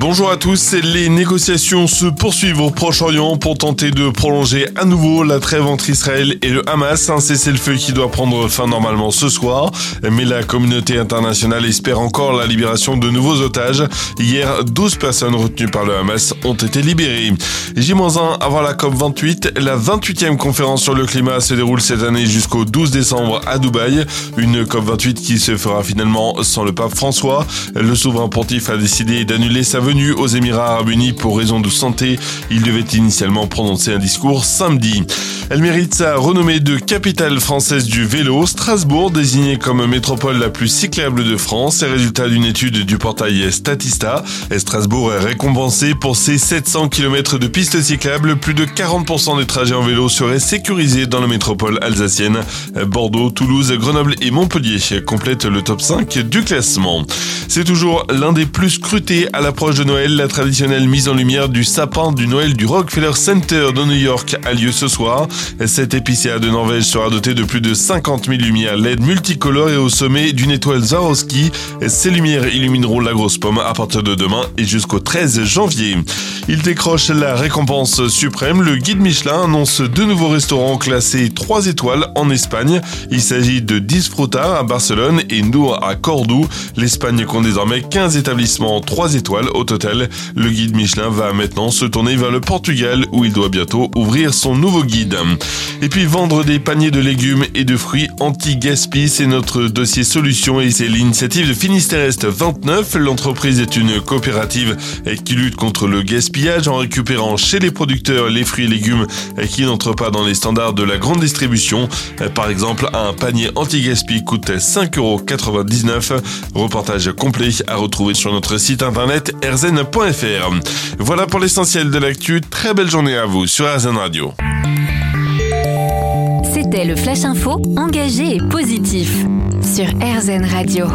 Bonjour à tous, les négociations se poursuivent au Proche-Orient pour tenter de prolonger à nouveau la trêve entre Israël et le Hamas, un cessez-le-feu qui doit prendre fin normalement ce soir. Mais la communauté internationale espère encore la libération de nouveaux otages. Hier, 12 personnes retenues par le Hamas ont été libérées. J-1 avant la COP28, la 28e conférence sur le climat se déroule cette année jusqu'au 12 décembre à Dubaï. Une COP28 qui se fera finalement sans le pape François. Le souverain pontife a décidé d'annuler sa venu aux Émirats arabes unis pour raison de santé. Il devait initialement prononcer un discours samedi. Elle mérite sa renommée de capitale française du vélo. Strasbourg, désignée comme métropole la plus cyclable de France, est résultat d'une étude du portail Statista. Strasbourg est récompensé pour ses 700 km de pistes cyclables. Plus de 40% des trajets en vélo seraient sécurisés dans la métropole alsacienne. Bordeaux, Toulouse, Grenoble et Montpellier complètent le top 5 du classement. C'est toujours l'un des plus scrutés à l'approche Noël. La traditionnelle mise en lumière du sapin du Noël du Rockefeller Center de New York a lieu ce soir. Cette épicéa de Norvège sera dotée de plus de 50 000 lumières LED multicolores et au sommet d'une étoile Swarovski. Ces lumières illumineront la grosse pomme à partir de demain et jusqu'au 13 janvier. Il décroche la récompense suprême. Le guide Michelin annonce deux nouveaux restaurants classés 3 étoiles en Espagne. Il s'agit de Disfrutar à Barcelone et Nour à Cordoue. L'Espagne compte désormais 15 établissements 3 étoiles au Le guide Michelin va maintenant se tourner vers le Portugal où il doit bientôt ouvrir son nouveau guide. Et puis vendre des paniers de légumes et de fruits anti-gaspi, c'est notre dossier solution et c'est l'initiative de Finistère Est 29. L'entreprise est une coopérative qui lutte contre le gaspillage en récupérant chez les producteurs les fruits et légumes qui n'entrent pas dans les standards de la grande distribution. Par exemple, un panier anti-gaspi coûte 5,99€. Reportage complet à retrouver sur notre site internet rzn.fr. Voilà pour l'essentiel de l'actu. Très belle journée à vous sur RZN Radio. C'était le Flash Info, engagé et positif sur RZN Radio.